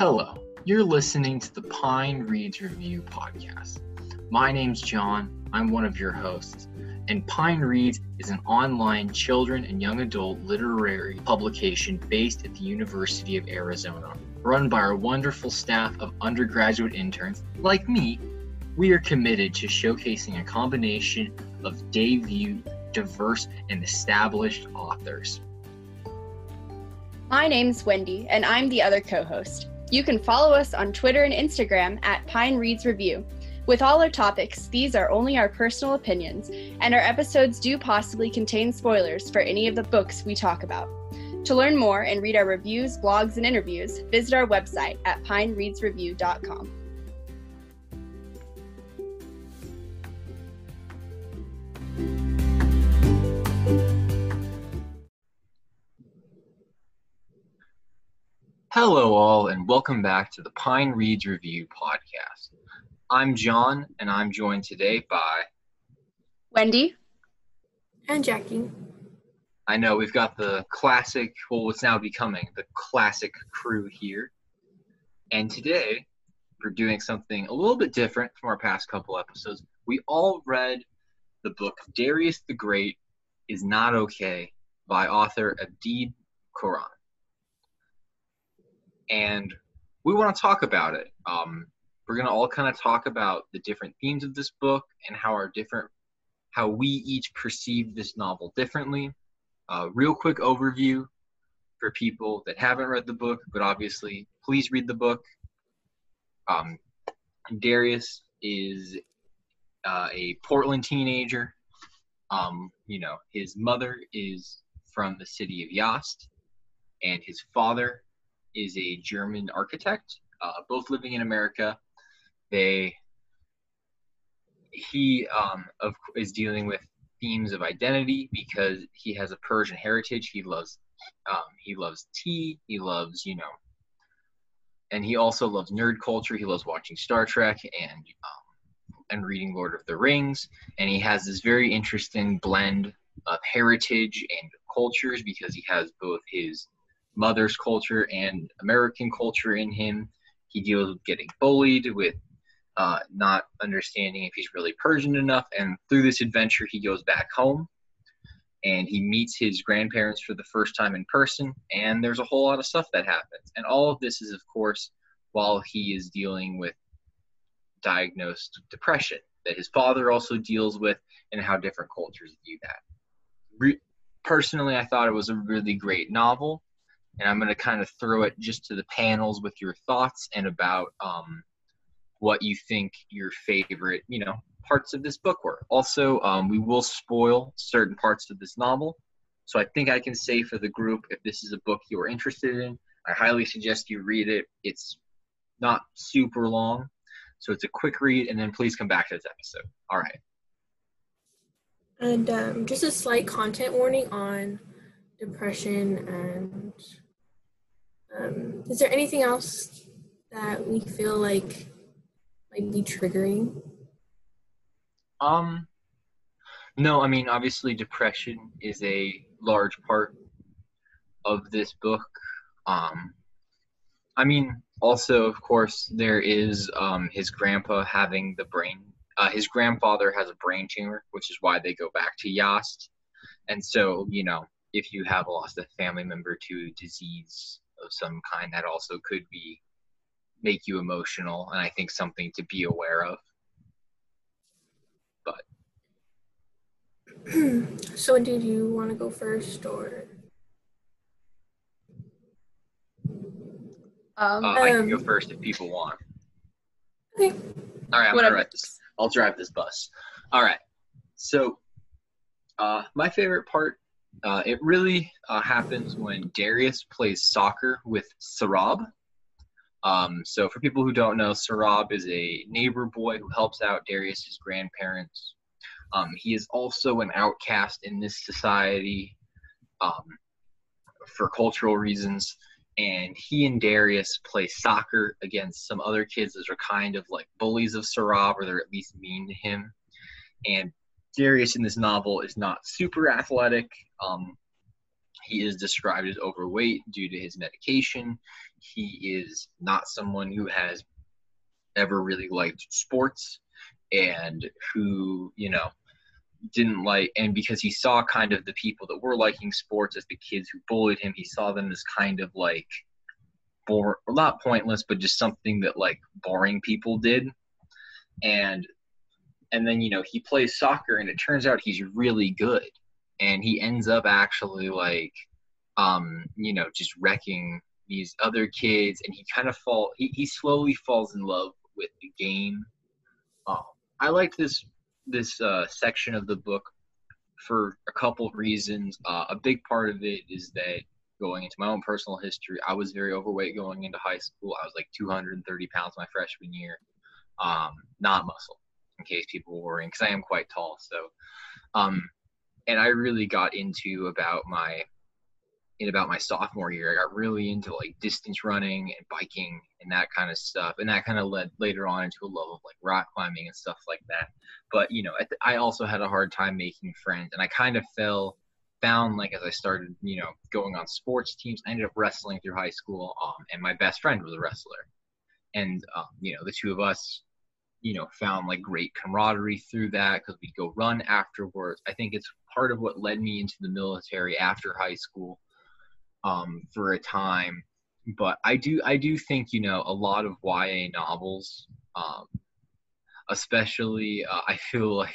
Hello, you're listening to the Pine Reads Review podcast. My name's John, I'm one of your hosts, and Pine Reads is an online children and young adult literary publication based at the University of Arizona. Run by our wonderful staff of undergraduate interns like me, we are committed to showcasing a combination of debut, diverse, and established authors. My name's Wendy, and I'm the other co host. You can follow us on Twitter and Instagram at Pine Reads Review. With all our topics, these are only our personal opinions, and our episodes do possibly contain spoilers for any of the books we talk about. To learn more and read our reviews, blogs, and interviews, visit our website at pinereadsreview.com. Hello, all, and welcome back to the Pine Reads Review podcast. I'm John, and I'm joined today by Wendy and Jackie. I know we've got the classic, well, what's now becoming the classic crew here. And today, we're doing something a little bit different from our past couple episodes. We all read the book Darius the Great is Not Okay by author Adib Khorram and we want to talk about it. Um, we're gonna all kind of talk about the different themes of this book and how our different, how we each perceive this novel differently. Uh, real quick overview for people that haven't read the book, but obviously, please read the book. Um, Darius is uh, a Portland teenager. Um, you know, his mother is from the city of Yazd, and his father is a German architect, uh, both living in America. They he um, of, is dealing with themes of identity because he has a Persian heritage. He loves um, he loves tea. He loves you know, and he also loves nerd culture. He loves watching Star Trek and um, and reading Lord of the Rings. And he has this very interesting blend of heritage and cultures because he has both his mother's culture and American culture in him. He deals with getting bullied, with uh, not understanding if he's really Persian enough. And through this adventure, he goes back home and he meets his grandparents for the first time in person. And there's a whole lot of stuff that happens. And all of this is, of course, while he is dealing with diagnosed depression that his father also deals with and how different cultures view that. Re- personally, I thought it was a really great novel and I'm going to kind of throw it just to the panels with your thoughts and about um, what you think your favorite, you know, parts of this book were. Also, um, we will spoil certain parts of this novel. So I think I can say for the group, if this is a book you're interested in, I highly suggest you read it. It's not super long, so it's a quick read, and then please come back to this episode. All right. And um, just a slight content warning on depression and um, is there anything else that we feel like might be triggering? Um, no, I mean, obviously, depression is a large part of this book. Um, I mean, also, of course, there is um, his grandpa having the brain. Uh, his grandfather has a brain tumor, which is why they go back to Yazd. And so, you know, if you have lost a family member to disease of some kind, that also could be make you emotional, and I think something to be aware of. But so, did you want to go first, or? Um, uh, I can go first if people want. Okay. All right, I'm gonna write this. I'll drive this bus. All right. So, uh, my favorite part uh, it really uh, happens when Darius plays soccer with Sohrab. Um, so, for people who don't know, Sohrab is a neighbor boy who helps out Darius's grandparents. Um, he is also an outcast in this society um, for cultural reasons. And he and Darius play soccer against some other kids that are kind of like bullies of Sohrab, or they're at least mean to him. And Darius in this novel is not super athletic. Um, he is described as overweight due to his medication, he is not someone who has ever really liked sports and who, you know, didn't like and because he saw kind of the people that were liking sports as the kids who bullied him he saw them as kind of like bore not pointless but just something that like boring people did and and then you know he plays soccer and it turns out he's really good and he ends up actually like um you know just wrecking these other kids and he kind of fall he, he slowly falls in love with the game um, i like this this uh, section of the book for a couple of reasons. Uh, a big part of it is that going into my own personal history, I was very overweight going into high school. I was like 230 pounds my freshman year, um, not muscle, in case people were worrying, because I am quite tall. So, um, and I really got into about my in about my sophomore year. I got really into like distance running and biking and that kind of stuff, and that kind of led later on into a love of like rock climbing and stuff like that. But you know, I also had a hard time making friends, and I kind of fell found like as I started, you know, going on sports teams. I ended up wrestling through high school, um, and my best friend was a wrestler, and um, you know, the two of us you know found like great camaraderie through that because we'd go run afterwards i think it's part of what led me into the military after high school um, for a time. But I do I do think you know a lot of YA novels, um, especially uh, I feel like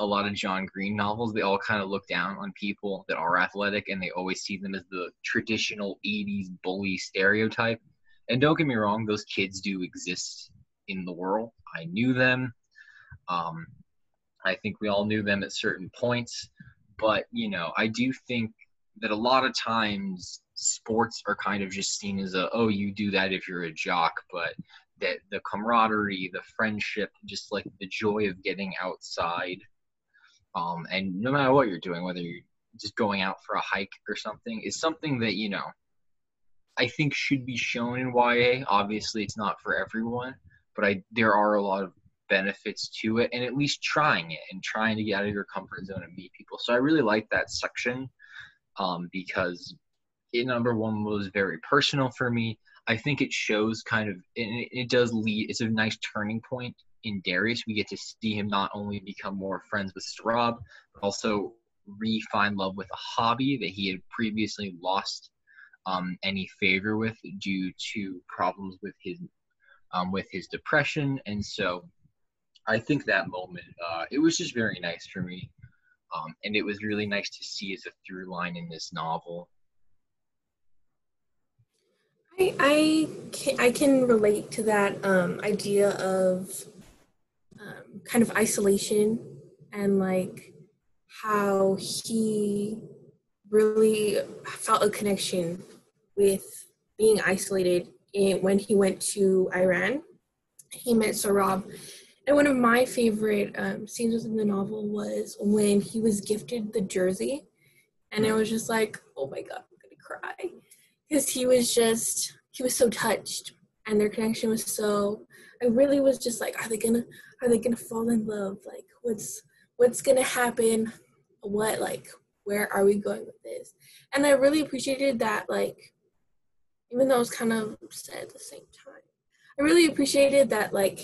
a lot of John Green novels, they all kind of look down on people that are athletic and they always see them as the traditional 80s bully stereotype. And don't get me wrong, those kids do exist in the world. I knew them. Um, I think we all knew them at certain points. But, you know, I do think that a lot of times sports are kind of just seen as a oh you do that if you're a jock but that the camaraderie the friendship just like the joy of getting outside um, and no matter what you're doing whether you're just going out for a hike or something is something that you know i think should be shown in ya obviously it's not for everyone but i there are a lot of benefits to it and at least trying it and trying to get out of your comfort zone and meet people so i really like that section um, because it number one was very personal for me. I think it shows kind of it, it does lead. It's a nice turning point in Darius. We get to see him not only become more friends with Sohrab, but also re-find love with a hobby that he had previously lost um, any favor with due to problems with his um, with his depression. And so, I think that moment uh, it was just very nice for me. Um, and it was really nice to see as a through line in this novel. I I can, I can relate to that um, idea of um, kind of isolation and like how he really felt a connection with being isolated when he went to Iran. He met Sohrab and one of my favorite um, scenes within the novel was when he was gifted the jersey. And it was just like, oh my God, I'm going to cry. Because he was just, he was so touched. And their connection was so, I really was just like, are they going to, are they going to fall in love? Like, what's, what's going to happen? What, like, where are we going with this? And I really appreciated that, like, even though it was kind of sad at the same time. I really appreciated that, like,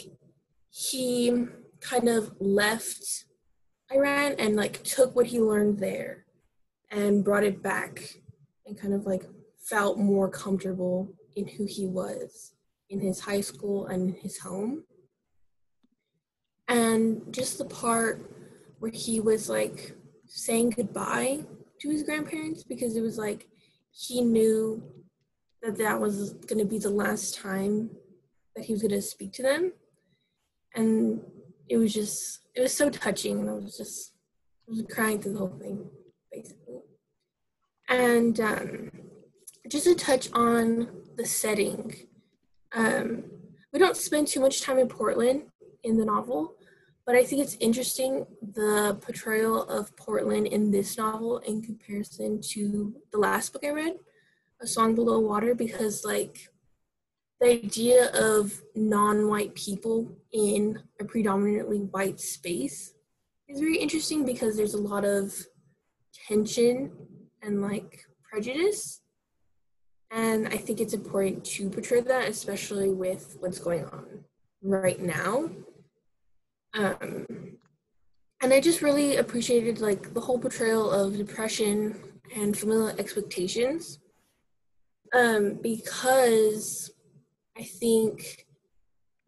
he kind of left Iran and like took what he learned there and brought it back and kind of like felt more comfortable in who he was in his high school and his home. And just the part where he was like saying goodbye to his grandparents because it was like he knew that that was going to be the last time that he was going to speak to them. And it was just it was so touching and i was just I was crying through the whole thing basically. And um, just to touch on the setting um, we don't spend too much time in portland in the novel but i think it's interesting the portrayal of portland in this novel in comparison to the last book i read a song below water because like the idea of non-white people in a predominantly white space is very interesting because there's a lot of tension and like prejudice And I think it's important to portray that, especially with what's going on right now. Um, and I just really appreciated like the whole portrayal of depression and familial expectations um, because I think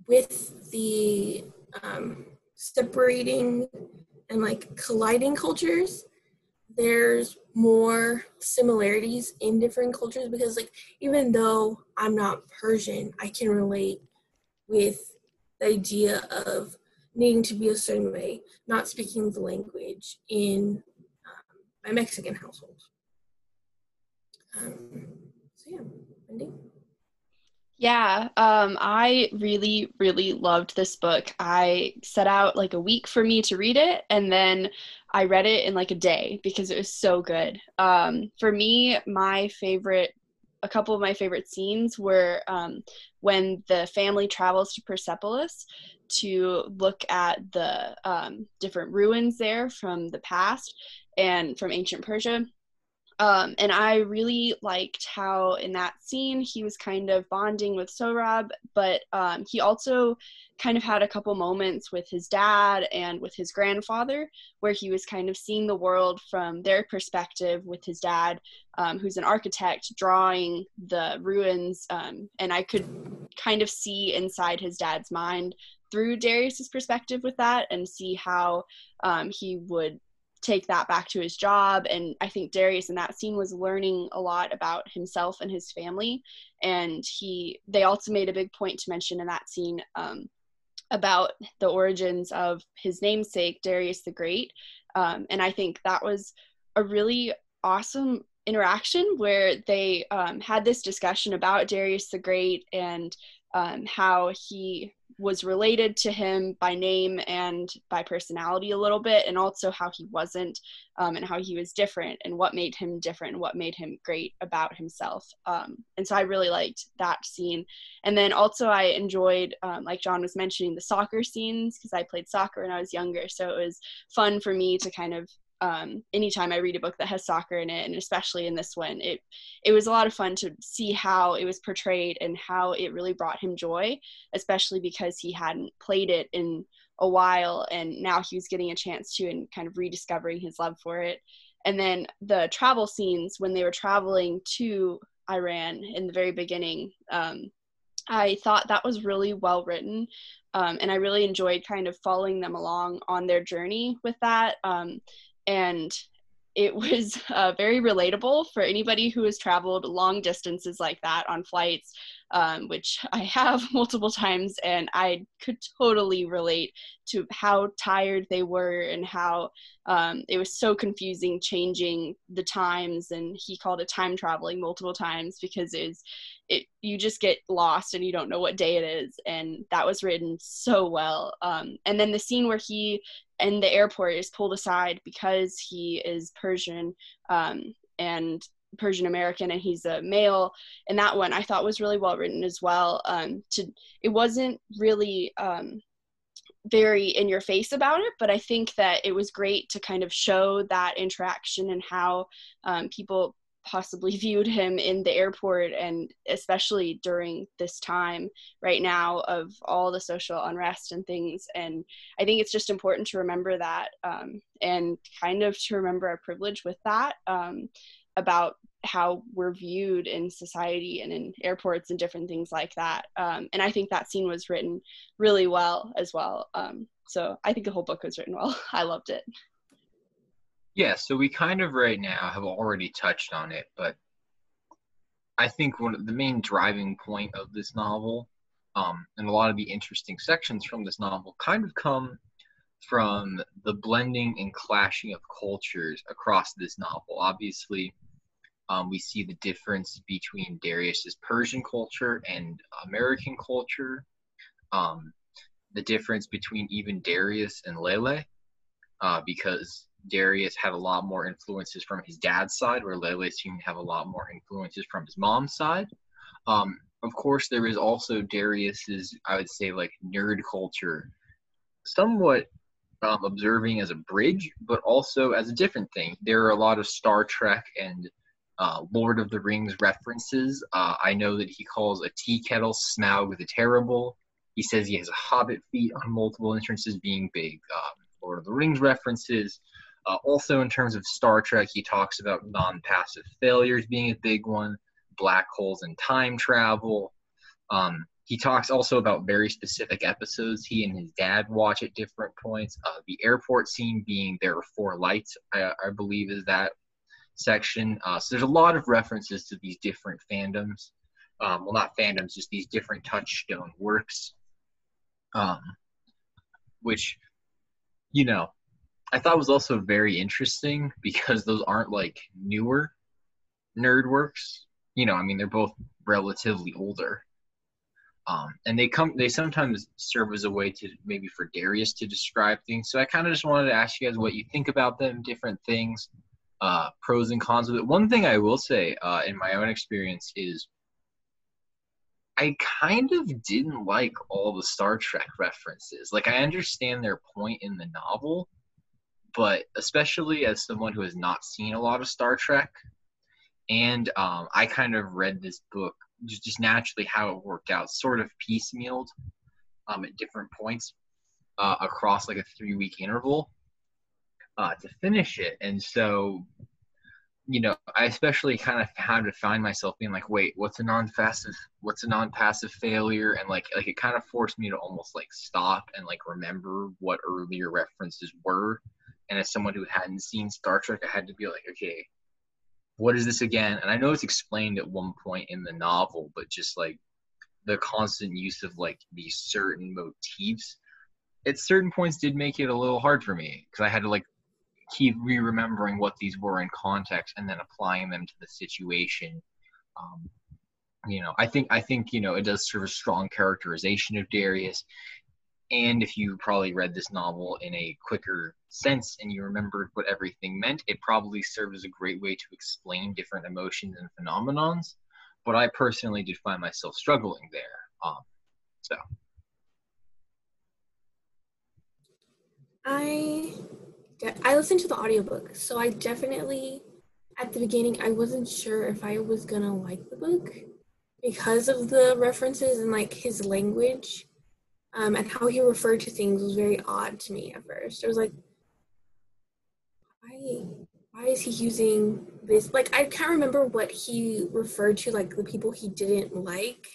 with the um, separating and like colliding cultures, there's more similarities in different cultures because like even though I'm not Persian, I can relate with the idea of needing to be a certain way, not speaking the language in um, my Mexican household. Um, so yeah, Wendy. Yeah, um, I really, really loved this book. I set out like a week for me to read it, and then I read it in like a day because it was so good. Um, for me, my favorite, a couple of my favorite scenes were um, when the family travels to Persepolis to look at the um, different ruins there from the past and from ancient Persia. Um, and I really liked how in that scene he was kind of bonding with Sohrab, but um, he also kind of had a couple moments with his dad and with his grandfather where he was kind of seeing the world from their perspective with his dad, um, who's an architect, drawing the ruins. Um, and I could kind of see inside his dad's mind through Darius's perspective with that and see how um, he would take that back to his job. And i think darius in that scene was learning a lot about himself and his family. And he they also made a big point to mention in that scene um, about the origins of his namesake darius the great. Um, and i think that was a really awesome interaction where they um, had this discussion about darius the great and um, how he was related to him by name and by personality a little bit, and also how he wasn't, um, and how he was different, and what made him different, and what made him great about himself. Um, and so I really liked that scene. And then also I enjoyed, um, like John was mentioning, the soccer scenes because I played soccer when I was younger, so it was fun for me to kind of um, anytime I read a book that has soccer in it, and especially in this one, it it was a lot of fun to see how it was portrayed and how it really brought him joy, especially because he hadn't played it in a while, and now he was getting a chance to and kind of rediscovering his love for it. And then the travel scenes when they were traveling to Iran in the very beginning, um, I thought that was really well written. Um, and I really enjoyed kind of following them along on their journey with that. Um, and it was uh, very relatable for anybody who has traveled long distances like that on flights, um, which I have multiple times, and I could totally relate to how tired they were and how um, it was so confusing changing the times. And he called it time traveling multiple times because it was, it you just get lost and you don't know what day it is, and that was written so well. Um, and then the scene where he in the airport is pulled aside because he is Persian um, and Persian American and he's a male. And that one I thought was really well written as well. Um, to it wasn't really um, very in your face about it, but I think that it was great to kind of show that interaction and how um, people possibly viewed him in the airport and especially during this time right now of all the social unrest and things. And i think it's just important to remember that um, and kind of to remember our privilege with that um, about how we're viewed in society and in airports and different things like that. Um, and i think that scene was written really well as well. Um, so i think the whole book was written well. I loved it yeah, so we kind of right now have already touched on it, but I think one of the main driving point of this novel, um, and a lot of the interesting sections from this novel, kind of come from the blending and clashing of cultures across this novel. Obviously, um, we see the difference between Darius's Persian culture and American culture. Um, the difference between even Darius and Laleh, uh, because Darius had a lot more influences from his dad's side, where Laleh seemed to have a lot more influences from his mom's side. Um, of course, there is also Darius's, I would say, like nerd culture, somewhat um, observing as a bridge, but also as a different thing. There are a lot of Star Trek and uh, Lord of the Rings references. Uh, I know that he calls a tea kettle Smaug the Terrible. He says he has a hobbit feet on multiple entrances, being big um, Lord of the Rings references. Uh, also, in terms of Star Trek, he talks about non passive failures being a big one, black holes and time travel. Um, he talks also about very specific episodes he and his dad watch at different points. Uh, the airport scene being There Are Four Lights, I, I believe, is that section. Uh, so there's a lot of references to these different fandoms. Um, well, not fandoms, just these different touchstone works. Um, which, you know, I thought was also very interesting because those aren't like newer nerd works. You know, I mean, they're both relatively older. Um, and they come they sometimes serve as a way to maybe for Darius to describe things. So I kind of just wanted to ask you guys what you think about them, different things, uh, pros and cons of it. One thing I will say uh, in my own experience is I kind of didn't like all the Star Trek references. Like I understand their point in the novel, but especially as someone who has not seen a lot of Star Trek, and um, I kind of read this book just, naturally how it worked out, sort of piecemealed um, at different points uh, across like a three week interval uh, to finish it. And so, you know, I especially kind of had to find myself being like, wait, what's a non-passive, what's a non-passive failure? And like, like it kind of forced me to almost like stop and like remember what earlier references were. And as someone who hadn't seen Star Trek, I had to be like, okay, what is this again? And I know it's explained at one point in the novel, but just like the constant use of like these certain motifs at certain points did make it a little hard for me because I had to like keep re-remembering what these were in context and then applying them to the situation. Um, you know, I think I think you know it does serve a strong characterization of Darius, and if you probably read this novel in a quicker sense and you remembered what everything meant, it probably served as a great way to explain different emotions and phenomenons. But I personally did find myself struggling there. Um, so. I I listened to the audiobook, so I definitely at the beginning I wasn't sure if I was gonna like the book because of the references and like his language um, and how he referred to things was very odd to me at first. I was like, why, why is he using this? Like, I can't remember what he referred to, like the people he didn't like.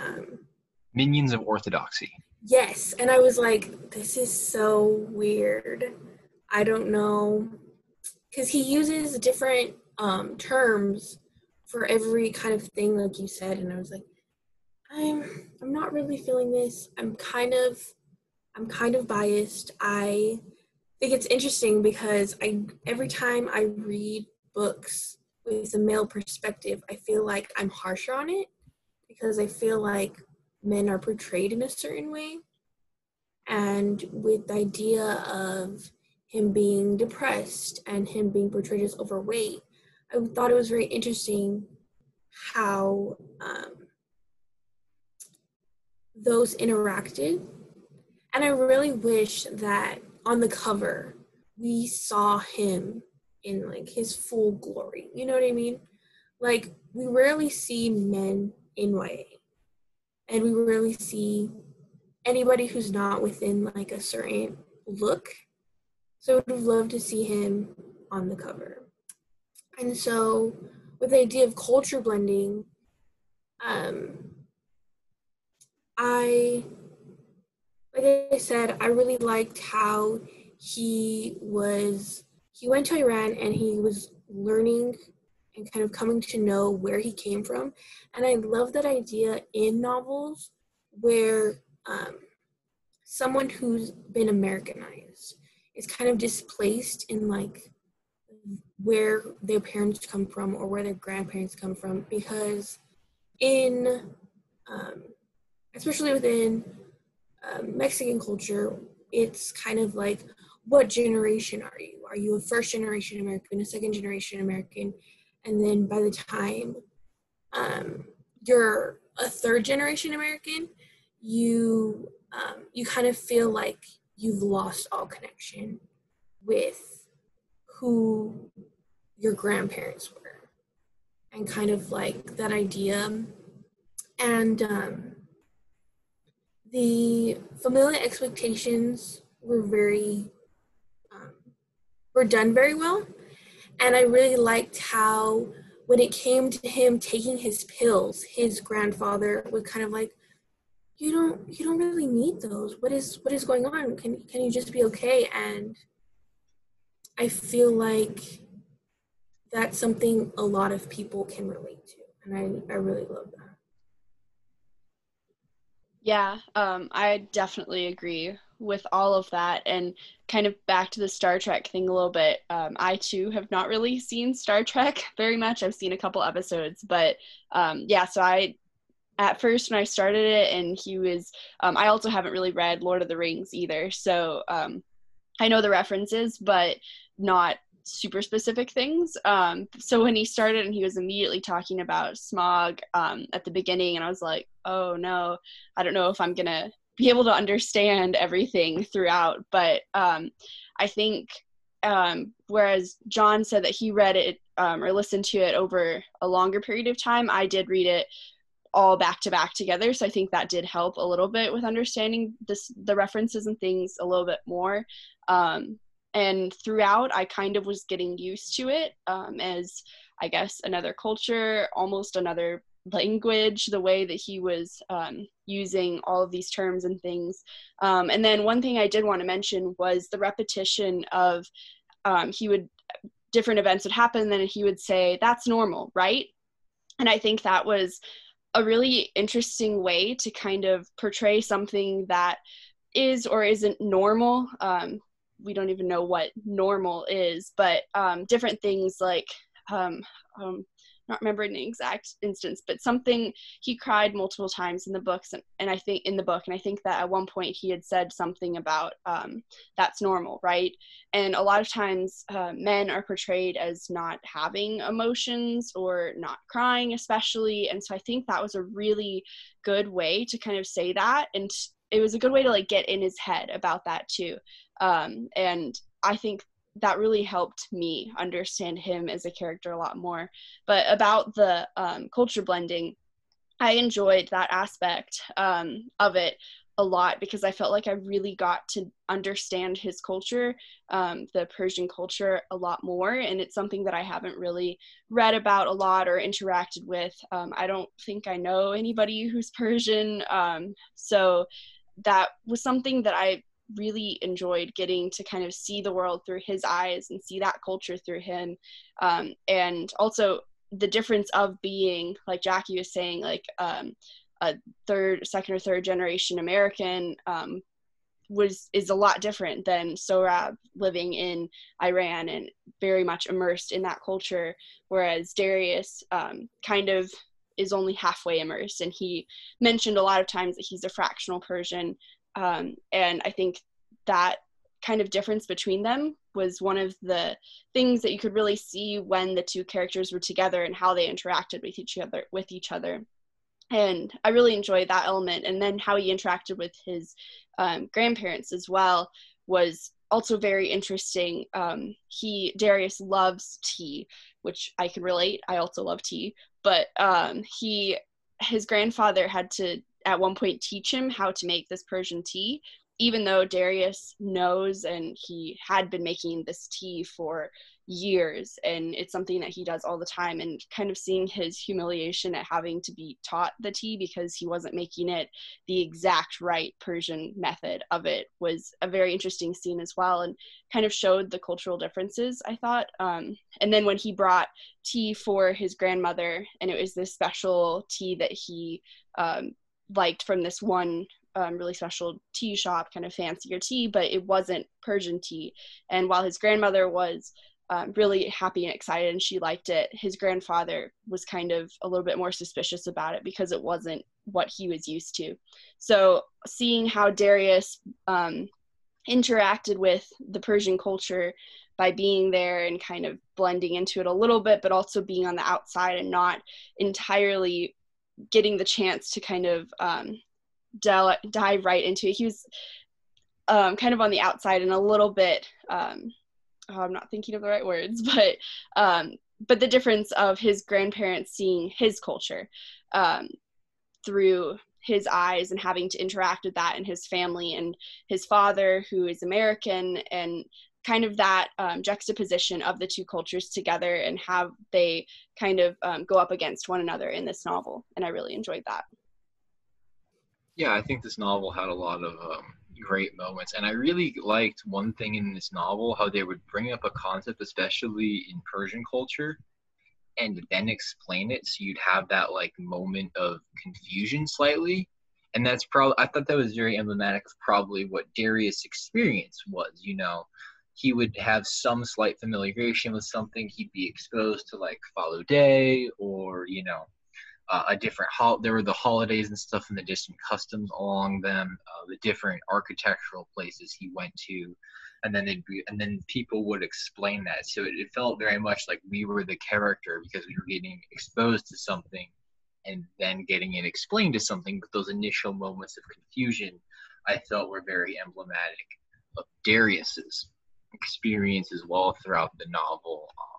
Um, Minions of Orthodoxy. Yes, and I was like, this is so weird. I don't know, because he uses different um, terms for every kind of thing, like you said, and I was like, I'm I'm not really feeling this. I'm kind of I'm kind of biased. I think it's interesting because I every time I read books with a male perspective, I feel like I'm harsher on it because I feel like men are portrayed in a certain way. And with the idea of him being depressed and him being portrayed as overweight, I thought it was very interesting how um, those interacted. And I really wish that on the cover we saw him in like his full glory. You know what I mean? Like we rarely see men in YA. And we rarely see anybody who's not within like a certain look. So I would have loved to see him on the cover. And so with the idea of culture blending, um, I, like I said, I really liked how he was, he went to Iran and he was learning and kind of coming to know where he came from. And I love that idea in novels where um, someone who's been Americanized is kind of displaced in like where their parents come from or where their grandparents come from because in um, especially within um, Mexican culture, it's kind of like, what generation are you? Are you a first generation American, a second generation American? And then by the time um, you're a third generation American, you um, you kind of feel like you've lost all connection with who your grandparents were. and kind of like that idea. And um, the familial expectations were very um, were done very well. And i really liked how when it came to him taking his pills his grandfather would kind of like you don't you don't really need those. What is what is going on? Can can you just be okay? And i feel like that's something a lot of people can relate to. And i i really love that yeah um i definitely agree with all of that and kind of back to the star trek thing a little bit um, i too have not really seen star trek very much. I've seen a couple episodes but um, yeah so i at first when I started it, and he was, um, I also haven't really read Lord of the Rings either, so um, I know the references, but not super specific things. Um, so when he started and he was immediately talking about Smaug um, at the beginning, and I was like, oh no, I don't know if I'm gonna be able to understand everything throughout, but um, I think. Um, whereas John said that he read it or listened to it over a longer period of time, I did read it all back to back together so i think that did help a little bit with understanding this the references and things a little bit more um, and throughout i kind of was getting used to it um, as i guess another culture almost another language the way that he was um, using all of these terms and things um, and then one thing i did want to mention was the repetition of um, he would different events would happen then he would say that's normal right and i think that was a really interesting way to kind of portray something that is or isn't normal. Um, we don't even know what normal is, but um, different things like um, um not remembering the exact instance, but something he cried multiple times in the books, and, and I think in the book, and I think that at one point he had said something about um, that's normal, right? And a lot of times uh, men are portrayed as not having emotions or not crying, especially, and so I think that was a really good way to kind of say that, and it was a good way to like get in his head about that too. Um, and I think that really helped me understand him as a character a lot more. But about the um, culture blending, I enjoyed that aspect um, of it a lot because I felt like I really got to understand his culture, um, the Persian culture, a lot more. And it's something that I haven't really read about a lot or interacted with. Um, I don't think I know anybody who's Persian. Um, so that was something that I really enjoyed getting to kind of see the world through his eyes and see that culture through him. Um, and also the difference of being like jackie was saying like um, a third second or third generation american um, was is a lot different than Sohrab living in Iran and very much immersed in that culture, whereas Darius um, kind of is only halfway immersed. And he mentioned a lot of times that he's a fractional Persian, um, and I think that kind of difference between them was one of the things that you could really see when the two characters were together and how they interacted with each other with each other and i really enjoyed that element and then how he interacted with his um, grandparents as well was also very interesting um, he darius loves tea which i can relate i also love tea but um, he his grandfather had to at one point teach him how to make this Persian tea, even though Darius knows and he had been making this tea for years and it's something that he does all the time and kind of seeing his humiliation at having to be taught the tea because he wasn't making it the exact right Persian method of it was a very interesting scene as well and kind of showed the cultural differences I thought. Um, and then when he brought tea for his grandmother and it was this special tea that he um, liked from this one um, really special tea shop, kind of fancier tea, but it wasn't Persian tea. And while his grandmother was um, really happy and excited and she liked it, his grandfather was kind of a little bit more suspicious about it because it wasn't what he was used to. So seeing how Darius um, interacted with the Persian culture by being there and kind of blending into it a little bit, but also being on the outside and not entirely getting the chance to kind of um, dive, right into it. He was um, kind of on the outside and a little bit, um, oh, I'm not thinking of the right words, but um, but the difference of his grandparents seeing his culture um, through his eyes and having to interact with that and his family and his father who is american and kind of that um, juxtaposition of the two cultures together and how they kind of um, go up against one another in this novel and i really enjoyed that yeah i think this novel had a lot of um, great moments and i really liked one thing in this novel how they would bring up a concept especially in persian culture and then explain it so you'd have that like moment of confusion slightly and that's probably i thought that was very emblematic of probably what darius experience was you know? He would have some slight familiarization with something he'd be exposed to like follow day or you know uh, a different hol- there were the holidays and stuff and the distant customs along them uh, the different architectural places he went to and then they'd be and then people would explain that. So it, it felt very much like we were the character because we were getting exposed to something and then getting it explained to something but those initial moments of confusion i felt were very emblematic of darius's experience as well throughout the novel um,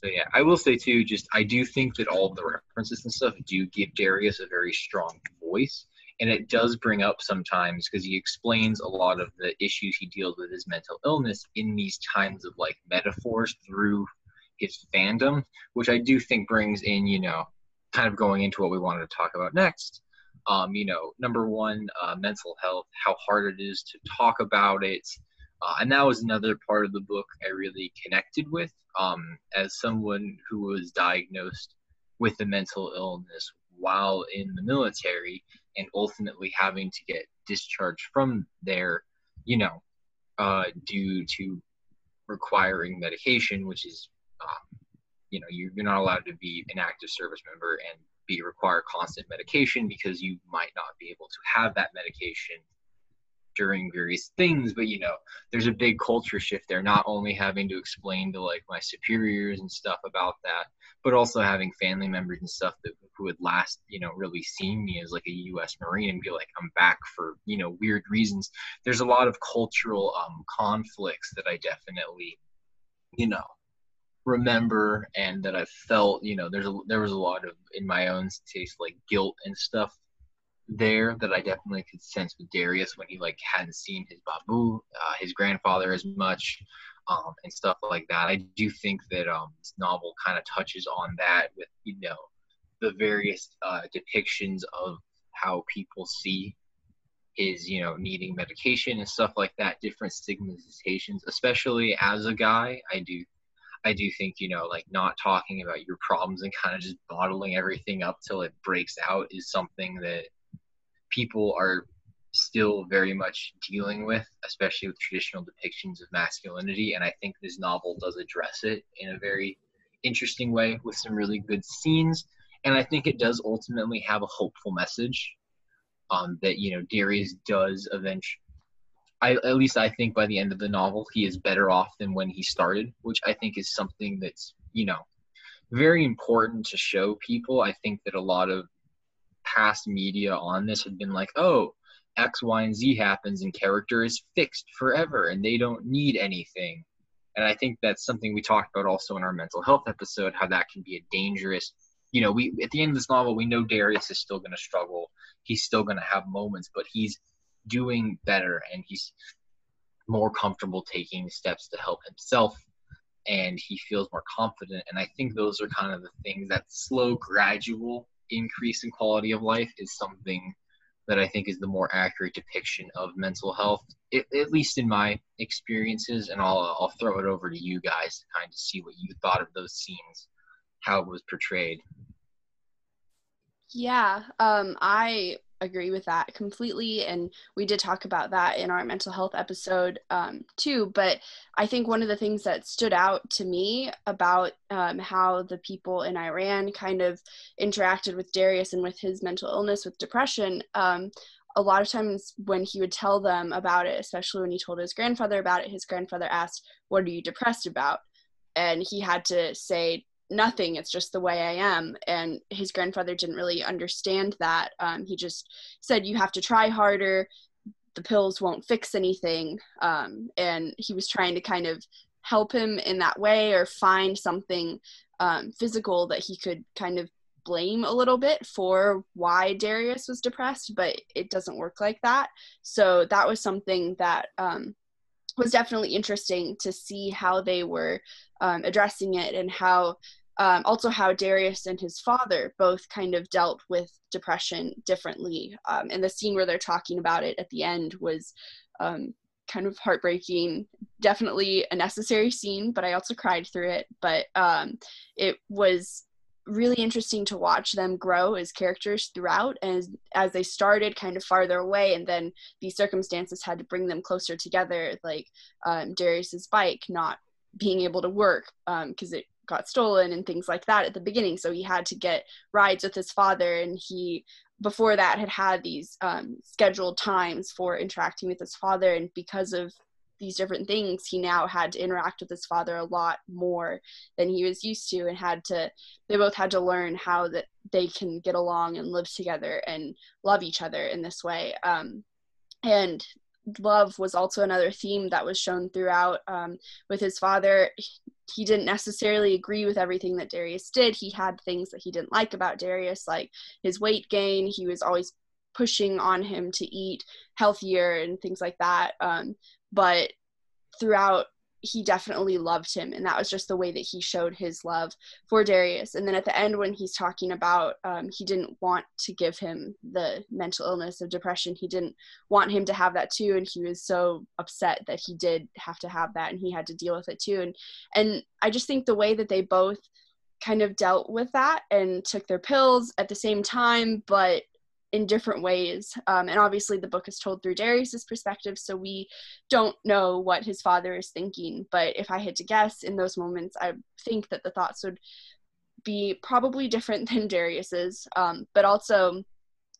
so yeah i will say too just i do think that all the references and stuff do give darius a very strong voice and it does bring up sometimes because he explains a lot of the issues he deals with his mental illness in these times of like metaphors through his fandom which i do think brings in you know kind of going into what we wanted to talk about next. Um, you know number one uh, mental health how hard it is to talk about it uh, and that was another part of the book i really connected with um, as someone who was diagnosed with a mental illness while in the military and ultimately having to get discharged from there, you know, uh, due to requiring medication, which is, um, you know, you're not allowed to be an active service member and be require constant medication because you might not be able to have that medication during various things but you know there's a big culture shift there not only having to explain to like my superiors and stuff about that but also having family members and stuff that who had last you know really seen me as like a us marine and be like i'm back for you know weird reasons. There's a lot of cultural um conflicts that i definitely you know remember and that i felt you know there's a there was a lot of in my own taste like guilt and stuff there that I definitely could sense with Darius when he like hadn't seen his Babou, uh, his grandfather as much, um, and stuff like that. I do think that um, this novel kind of touches on that with you know the various uh, depictions of how people see his you know needing medication and stuff like that, different stigmatizations, especially as a guy. I do I do think, you know, like not talking about your problems and kind of just bottling everything up till it breaks out is something that people are still very much dealing with, especially with traditional depictions of masculinity. And I think this novel does address it in a very interesting way with some really good scenes. And I think it does ultimately have a hopeful message um, that, you know, Darius does eventually. I, at least I think by the end of the novel, he is better off than when he started, which I think is something that's, you know, very important to show people. I think that a lot of past media on this had been like, oh, X, Y, and Z happens and character is fixed forever and they don't need anything. And I think that's something we talked about also in our mental health episode, how that can be a dangerous, you know, we at the end of this novel, we know Darius is still going to struggle. He's still going to have moments, but he's doing better and he's more comfortable taking steps to help himself and he feels more confident. And I think those are kind of the things that slow, gradual increase in quality of life is something that I think is the more accurate depiction of mental health, it, at least in my experiences. And I'll, I'll throw it over to you guys to kind of see what you thought of those scenes, how it was portrayed. Yeah, um, I agree with that completely. And we did talk about that in our mental health episode um, too. But I think one of the things that stood out to me about um, how the people in Iran kind of interacted with Darius and with his mental illness, with depression. Um, a lot of times when he would tell them about it, especially when he told his grandfather about it, his grandfather asked, What are you depressed about? And he had to say, nothing it's just the way i am. And his grandfather didn't really understand that. Um, he just said you have to try harder. The pills won't fix anything. Um, and he was trying to kind of help him in that way or find something um, physical that he could kind of blame a little bit for why Darius was depressed, but it doesn't work like that. So that was something that um, was definitely interesting to see how they were um, addressing it and how um, also how Darius and his father both kind of dealt with depression differently. Um, and the scene where they're talking about it at the end was um, kind of heartbreaking. Definitely a necessary scene, but I also cried through it. But um, it was really interesting to watch them grow as characters throughout and as they started kind of farther away and then these circumstances had to bring them closer together like um, darius's bike not being able to work because um, it got stolen and things like that at the beginning. So he had to get rides with his father and he before that had had these um, scheduled times for interacting with his father. And because of these different things he now had to interact with his father a lot more than he was used to and had to they both had to learn how that they can get along and live together and love each other in this way. Um, and love was also another theme that was shown throughout um, with his father he didn't necessarily agree with everything that darius did. He had things that he didn't like about darius like his weight gain. He was always pushing on him to eat healthier and things like that. Um, but throughout he definitely loved him and that was just the way that he showed his love for darius. And then at the end when he's talking about um, he didn't want to give him the mental illness of depression he didn't want him to have that too and he was so upset that he did have to have that and he had to deal with it too. And and i just think the way that they both kind of dealt with that and took their pills at the same time but in different ways. Um, and obviously, the book is told through Darius's perspective, so we don't know what his father is thinking. But if I had to guess in those moments, I think that the thoughts would be probably different than Darius's, um, but also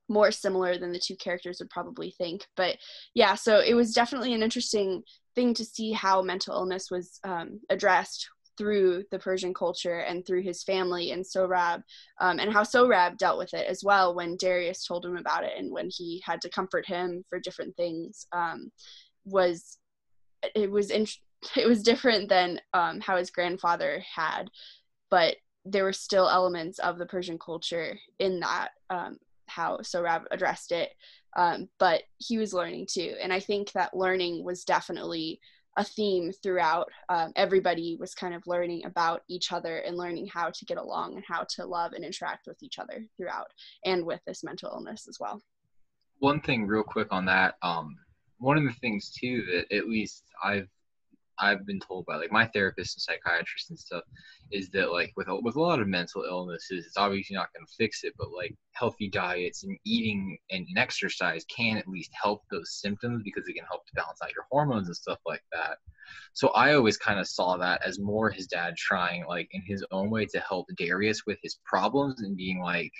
more similar than the two characters would probably think. But yeah, so it was definitely an interesting thing to see how mental illness was um, addressed through the Persian culture and through his family and Sohrab, um, and how Sohrab dealt with it as well when Darius told him about it and when he had to comfort him for different things um, was it was it was different than um, how his grandfather had, but there were still elements of the Persian culture in that um, how Sohrab addressed it, um, but he was learning too, and I think that learning was definitely a theme throughout. Um, everybody was kind of learning about each other and learning how to get along and how to love and interact with each other throughout, and with this mental illness as well. One thing, real quick on that. Um, one of the things too that at least I've I've been told by like my therapist and psychiatrist and stuff is that like with a, with a lot of mental illnesses, it's obviously not going to fix it, but like healthy diets and eating and, exercise can at least help those symptoms because it can help to balance out your hormones and stuff like that. So I always kind of saw that as more his dad trying like in his own way to help Darius with his problems and being like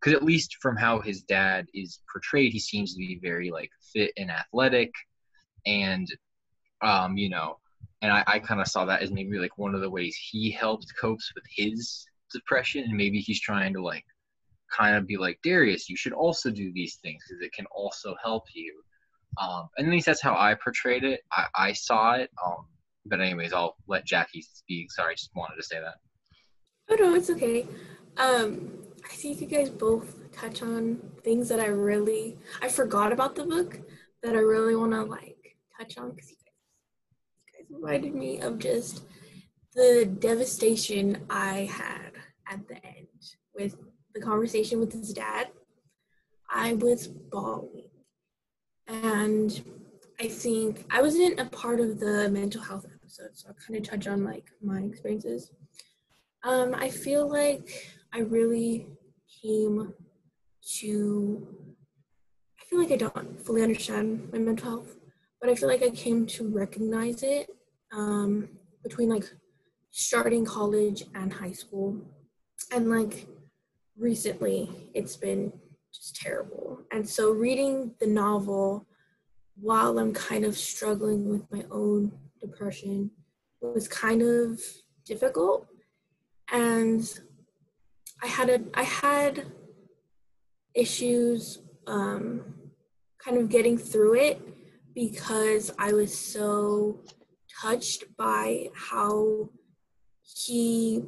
because at least from how his dad is portrayed, he seems to be very like fit and athletic, and um, you know, and I, I kind of saw that as maybe like one of the ways he helped copes with his depression, and maybe he's trying to like kind of be like Darius, you should also do these things because it can also help you. Um, and at least that's how I portrayed it. I, I saw it. Um, but anyways, I'll let Jackie speak. Sorry, I just wanted to say that. Oh no, it's okay. Um, I think you guys both touch on things that I really I forgot about the book that I really want to like touch on because reminded me of just the devastation I had at the end with the conversation with his dad. I was bawling. And I think I wasn't a part of the mental health episode, so I'll kind of touch on like my experiences. Um, I feel like I really came to I feel like I don't fully understand my mental health, but I feel like I came to recognize it um, between like starting college and high school. And like recently, it's been just terrible. And so reading the novel while I'm kind of struggling with my own depression was kind of difficult. And I had a I had issues um, kind of getting through it because I was so touched by how he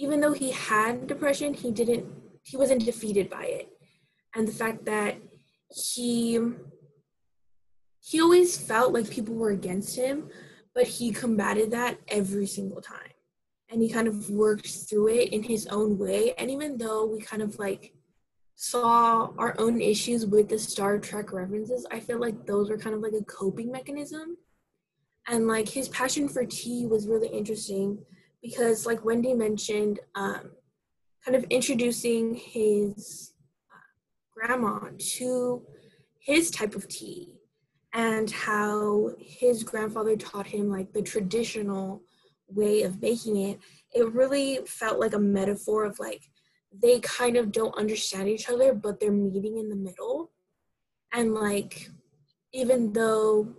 even though he had depression, he didn't he wasn't defeated by it. And the fact that he he always felt like people were against him, but he combated that every single time. And he kind of worked through it in his own way. And even though we kind of like saw our own issues with the Star Trek references, I feel like those were kind of like a coping mechanism. And like his passion for tea was really interesting because, like Wendy mentioned, um, kind of introducing his uh, grandma to his type of tea and how his grandfather taught him like the traditional way of making it it really felt like a metaphor of like they kind of don't understand each other but they're meeting in the middle. And like even though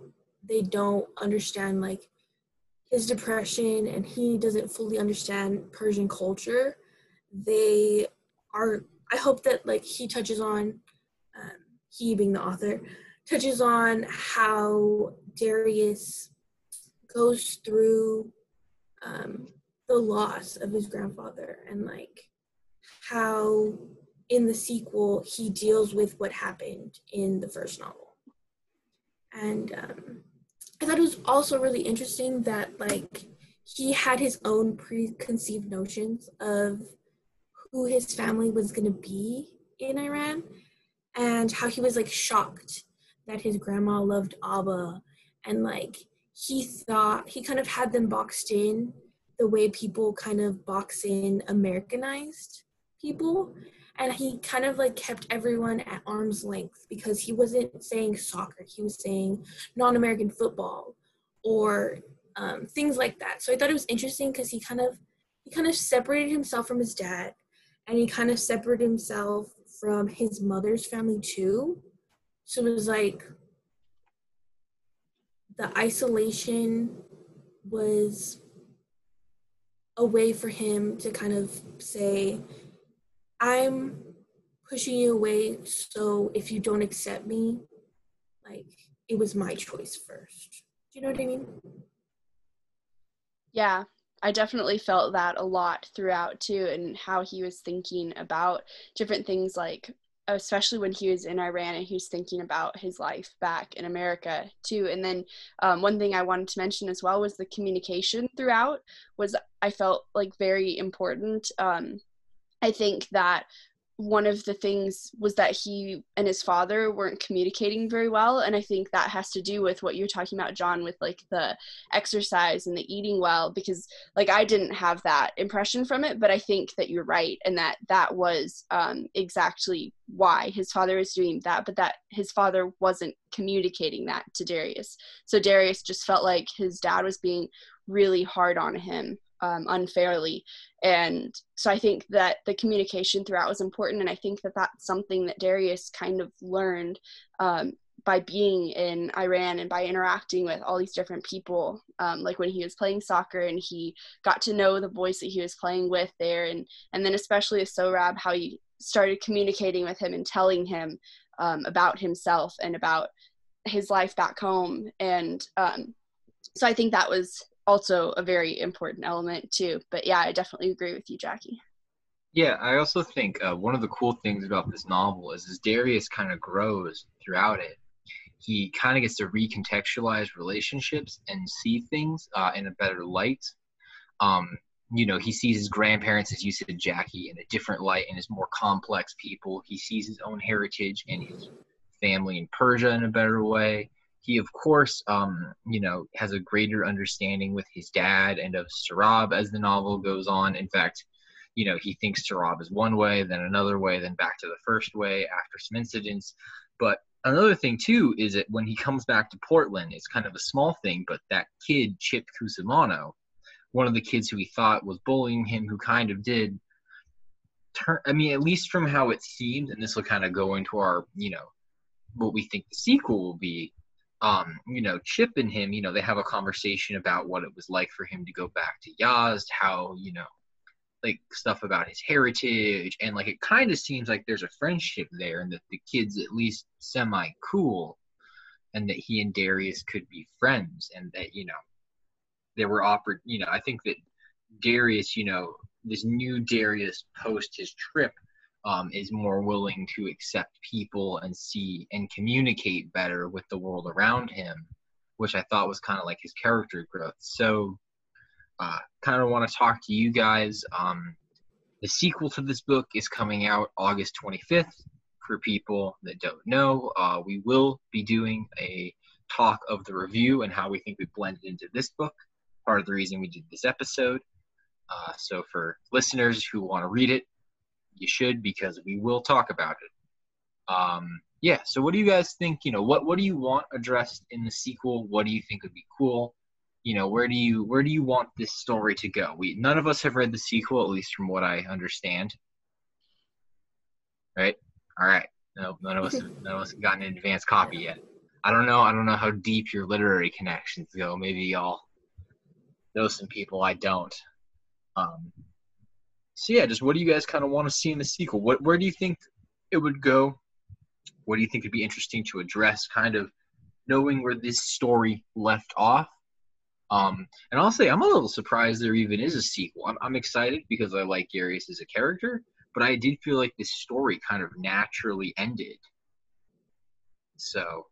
they don't understand like his depression and he doesn't fully understand persian culture they are i hope that like he touches on um, he being the author touches on how Darius goes through um, the loss of his grandfather and like how in the sequel he deals with what happened in the first novel. And um, I thought it was also really interesting that like he had his own preconceived notions of who his family was going to be in Iran and how he was like shocked that his grandma loved Abba and like he thought he kind of had them boxed in the way people kind of box in Americanized people. And he kind of like kept everyone at arm's length because he wasn't saying soccer, he was saying non American football or um, things like that. So I thought it was interesting because he kind of he kind of separated himself from his dad and he kind of separated himself from his mother's family too so it was like the isolation was a way for him to kind of say, I'm pushing you away, so if you don't accept me, like it was my choice first. Do you know what I mean? Yeah, I definitely felt that a lot throughout too, and how he was thinking about different things like especially when he was in Iran and he was thinking about his life back in America too. And then um, one thing I wanted to mention as well was the communication throughout was I felt like very important. Um, I think that one of the things was that he and his father weren't communicating very well and i think that has to do with what you're talking about john with like the exercise and the eating well because like i didn't have that impression from it but i think that you're right and that that was um, exactly why his father was doing that but that his father wasn't communicating that to darius. So darius just felt like his dad was being really hard on him um, unfairly. And so I think that the communication throughout was important. And I think that that's something that Darius kind of learned um, by being in Iran and by interacting with all these different people. Um, like when he was playing soccer and he got to know the boys that he was playing with there. And, and then especially with Sohrab, how he started communicating with him and telling him um, about himself and about his life back home. And um, so I think that was also a very important element too. But yeah, I definitely agree with you, Jackie. Yeah, I also think uh, one of the cool things about this novel is as Darius kind of grows throughout it, he kind of gets to recontextualize relationships and see things uh, in a better light. Um, you know, he sees his grandparents, as you said, Jackie, in a different light and as more complex people. He sees his own heritage and his family in Persia in a better way he of course um, you know has a greater understanding with his dad and of Sohrab as the novel goes on. In fact you know he thinks Sohrab is one way then another way then back to the first way after some incidents. But another thing too is that when he comes back to Portland it's kind of a small thing but that kid Chip Cusimano one of the kids who he thought was bullying him who kind of did turn I mean at least from how it seemed and this will kind of go into our you know what we think the sequel will be um, you know, Chip and him, you know, they have a conversation about what it was like for him to go back to Yazd, how, you know, like stuff about his heritage, and like it kind of seems like there's a friendship there, and that the kid's at least semi cool and that he and Darius could be friends, and that you know there were offered. You know, I think that Darius, you know, this new Darius post his trip um, is more willing to accept people and see and communicate better with the world around him, which I thought was kind of like his character growth. So, uh, kind of want to talk to you guys. Um, the sequel to this book is coming out August 25th. For people that don't know, uh, we will be doing a talk of the review and how we think we blended into this book. Part of the reason we did this episode. Uh, so for listeners who want to read it, you should because we will talk about it. Um, yeah. So what do you guys think? You know, what what do you want addressed in the sequel? What do you think would be cool? You know, where do you where do you want this story to go? We none of us have read the sequel, at least from what I understand. Right. All right. No, none of us none of us have gotten an advanced copy yet. I don't know. I don't know how deep your literary connections go. Maybe y'all know some people I don't. Um, so yeah, just what do you guys kind of want to see in the sequel? What where do you think it would go? What do you think would be interesting to address? Kind of knowing where this story left off. Um, and I'll say I'm a little surprised there even is a sequel. I'm, I'm excited because I like Darius as a character, but I did feel like this story kind of naturally ended. So.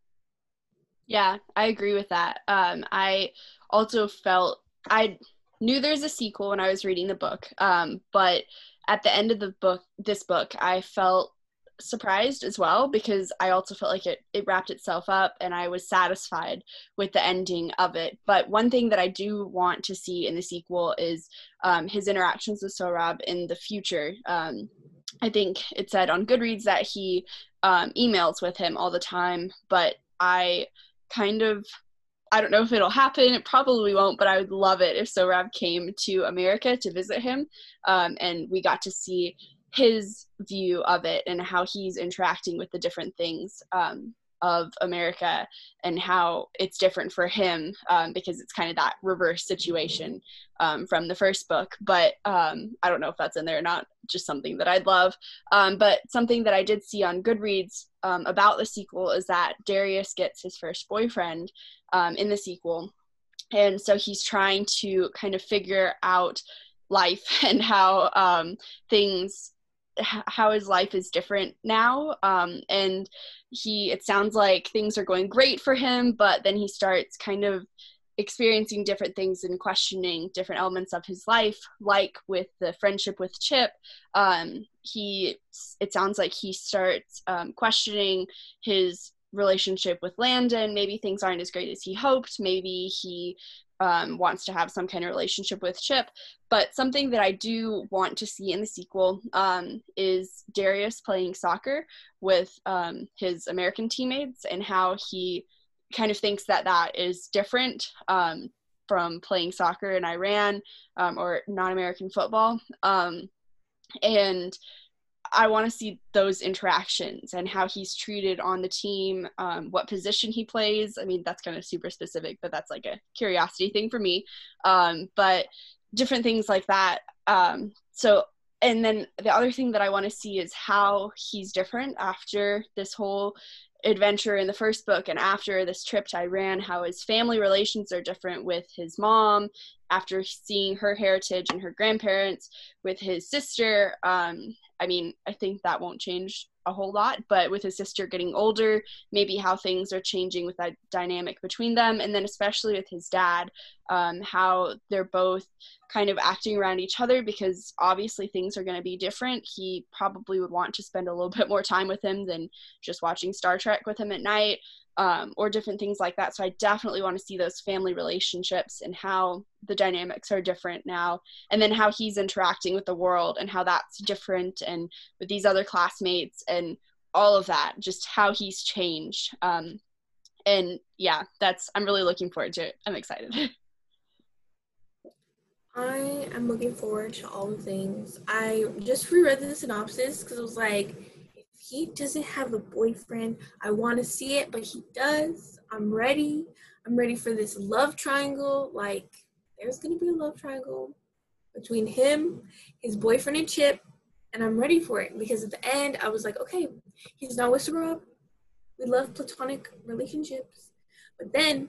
Yeah, I agree with that. Um, I also felt I knew there's a sequel when I was reading the book, um, but at the end of the book, this book, I felt surprised as well because I also felt like it, it wrapped itself up and I was satisfied with the ending of it. But one thing that I do want to see in the sequel is um, his interactions with Sohrab in the future. Um, I think it said on Goodreads that he um, emails with him all the time, but I kind of I don't know if it'll happen. It probably won't, but I would love it if Sohrab came to America to visit him, um, and we got to see his view of it and how he's interacting with the different things um, of America and how it's different for him um, because it's kind of that reverse situation um, from the first book. But um, I don't know if that's in there or not, just something that I'd love. Um, but something that I did see on Goodreads um, about the sequel is that Darius gets his first boyfriend um, in the sequel. And so he's trying to kind of figure out life and how things how his life is different now um, and he it sounds like things are going great for him but then he starts kind of experiencing different things and questioning different elements of his life like with the friendship with chip um, he it sounds like he starts um, questioning his relationship with landon. Maybe things aren't as great as he hoped. Maybe he um, wants to have some kind of relationship with Chip. But something that I do want to see in the sequel um, is Darius playing soccer with um, his American teammates and how he kind of thinks that that is different um, from playing soccer in Iran um, or non American football. Um, and I want to see those interactions and how he's treated on the team, um, what position he plays. I mean, that's kind of super specific, but that's like a curiosity thing for me. Um, but different things like that. Um, so, and then the other thing that I want to see is how he's different after this whole adventure in the first book and after this trip to Iran, how his family relations are different with his mom, after seeing her heritage and her grandparents, with his sister. Um, I mean, I think that won't change a whole lot, but with his sister getting older, maybe how things are changing with that dynamic between them. And then, especially with his dad, um, how they're both kind of acting around each other because obviously things are going to be different. He probably would want to spend a little bit more time with him than just watching Star Trek with him at night um, or different things like that. So I definitely want to see those family relationships and how the dynamics are different now, and then how he's interacting with the world and how that's different, and with these other classmates and all of that, just how he's changed. Um, and yeah, that's I'm really looking forward to it. I'm excited. I am looking forward to all the things. I just reread the synopsis because it was like he doesn't have a boyfriend. I want to see it, but he does. I'm ready. I'm ready for this love triangle. Like, there's going to be a love triangle between him, his boyfriend, and Chip. And I'm ready for it because at the end, I was like, okay, he's not with Sohrab. We love platonic relationships. But then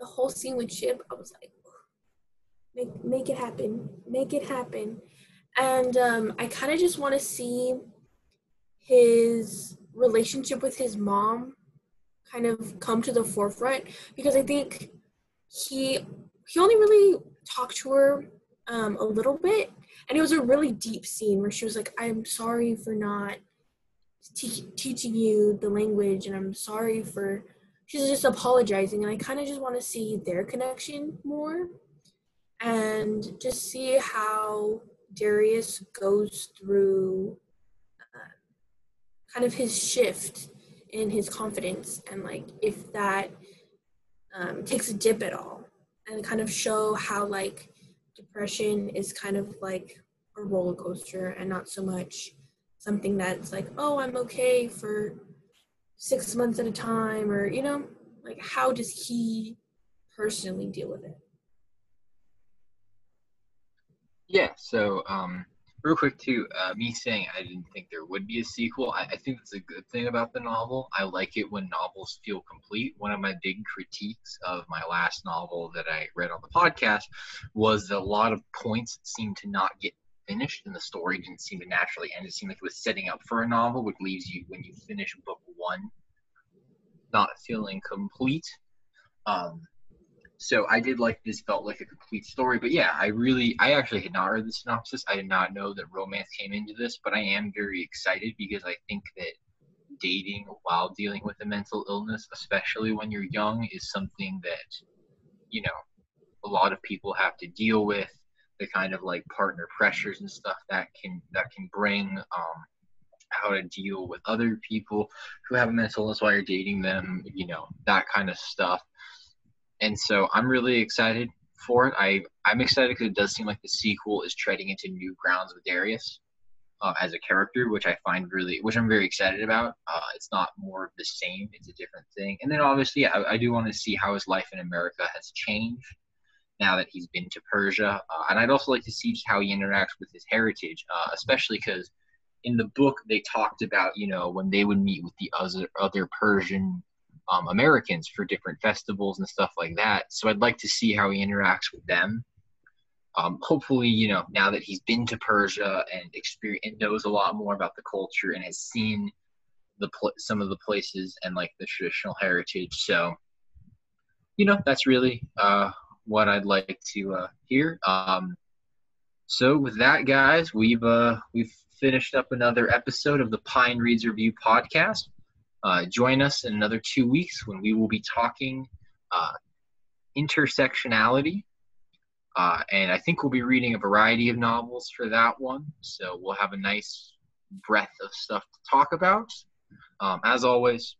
the whole scene with Chip, I was like, make make it happen, make it happen. And um, I kind of just want to see his relationship with his mom kind of come to the forefront because I think he he only really talked to her um, a little bit, and it was a really deep scene where she was like, "I'm sorry for not te- teaching you the language, and I'm sorry for." She's just apologizing, and I kind of just want to see their connection more, and just see how Darius goes through kind of his shift in his confidence, and like if that um, takes a dip at all, and kind of show how like depression is kind of like a roller coaster and not so much something that's like, oh, I'm okay for six months at a time, or, you know, like how does he personally deal with it? Yeah, so um, real quick too, uh, me saying I didn't think there would be a sequel. I, I think that's a good thing about the novel. I like it when novels feel complete. One of my big critiques of my last novel that I read on the podcast was that a lot of points seemed to not get finished and the story didn't seem to naturally end. It seemed like it was setting up for a novel, which leaves you when you finish book one not feeling complete. Um, so I did like this felt like a complete story. But yeah, I really I actually had not read the synopsis. I did not know that romance came into this, but I am very excited because I think that dating while dealing with a mental illness, especially when you're young, is something that, you know, a lot of people have to deal with. The kind of like partner pressures and stuff that can that can bring um, how to deal with other people who have a mental illness while you're dating them, you know, that kind of stuff and so I'm really excited for it. I I'm excited because it does seem like the sequel is treading into new grounds with Darius uh, as a character, which I find really, which I'm very excited about. Uh, it's not more of the same; it's a different thing. And then obviously, I, I do want to see how his life in America has changed now that he's been to Persia, uh, and I'd also like to see how he interacts with his heritage, uh, especially because in the book they talked about you know when they would meet with the other other Persian um, Americans for different festivals and stuff like that. So I'd like to see how he interacts with them. Um, hopefully, you know, now that he's been to Persia and experience and knows a lot more about the culture and has seen the pl- some of the places and like the traditional heritage. So, you know, that's really uh, what I'd like to uh, hear. Um, so with that, guys, we've uh, we've finished up another episode of the Pine Reads Review podcast. Uh, join us in another two weeks when we will be talking uh, intersectionality. Uh, and I think we'll be reading a variety of novels for that one. So we'll have a nice breadth of stuff to talk about. Um, as always,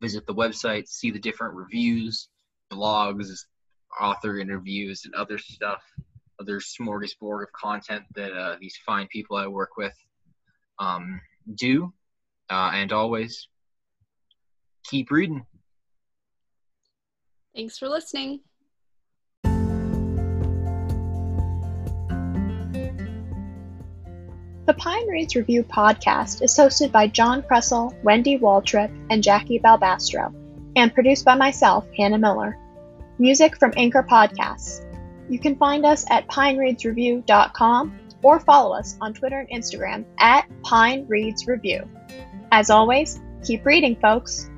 visit the website, see the different reviews, blogs, author interviews, and other stuff, other smorgasbord of content that uh, these fine people I work with um, do. Uh, and always, keep reading. Thanks for listening. The Pine Reads Review podcast is hosted by John Kressel, Wendy Waltrip, and Jackie Balbastro, and produced by myself, Hannah Miller. Music from Anchor Podcasts. You can find us at pinereadsreview.com or follow us on Twitter and Instagram at Pine Reads Review. As always, keep reading, folks.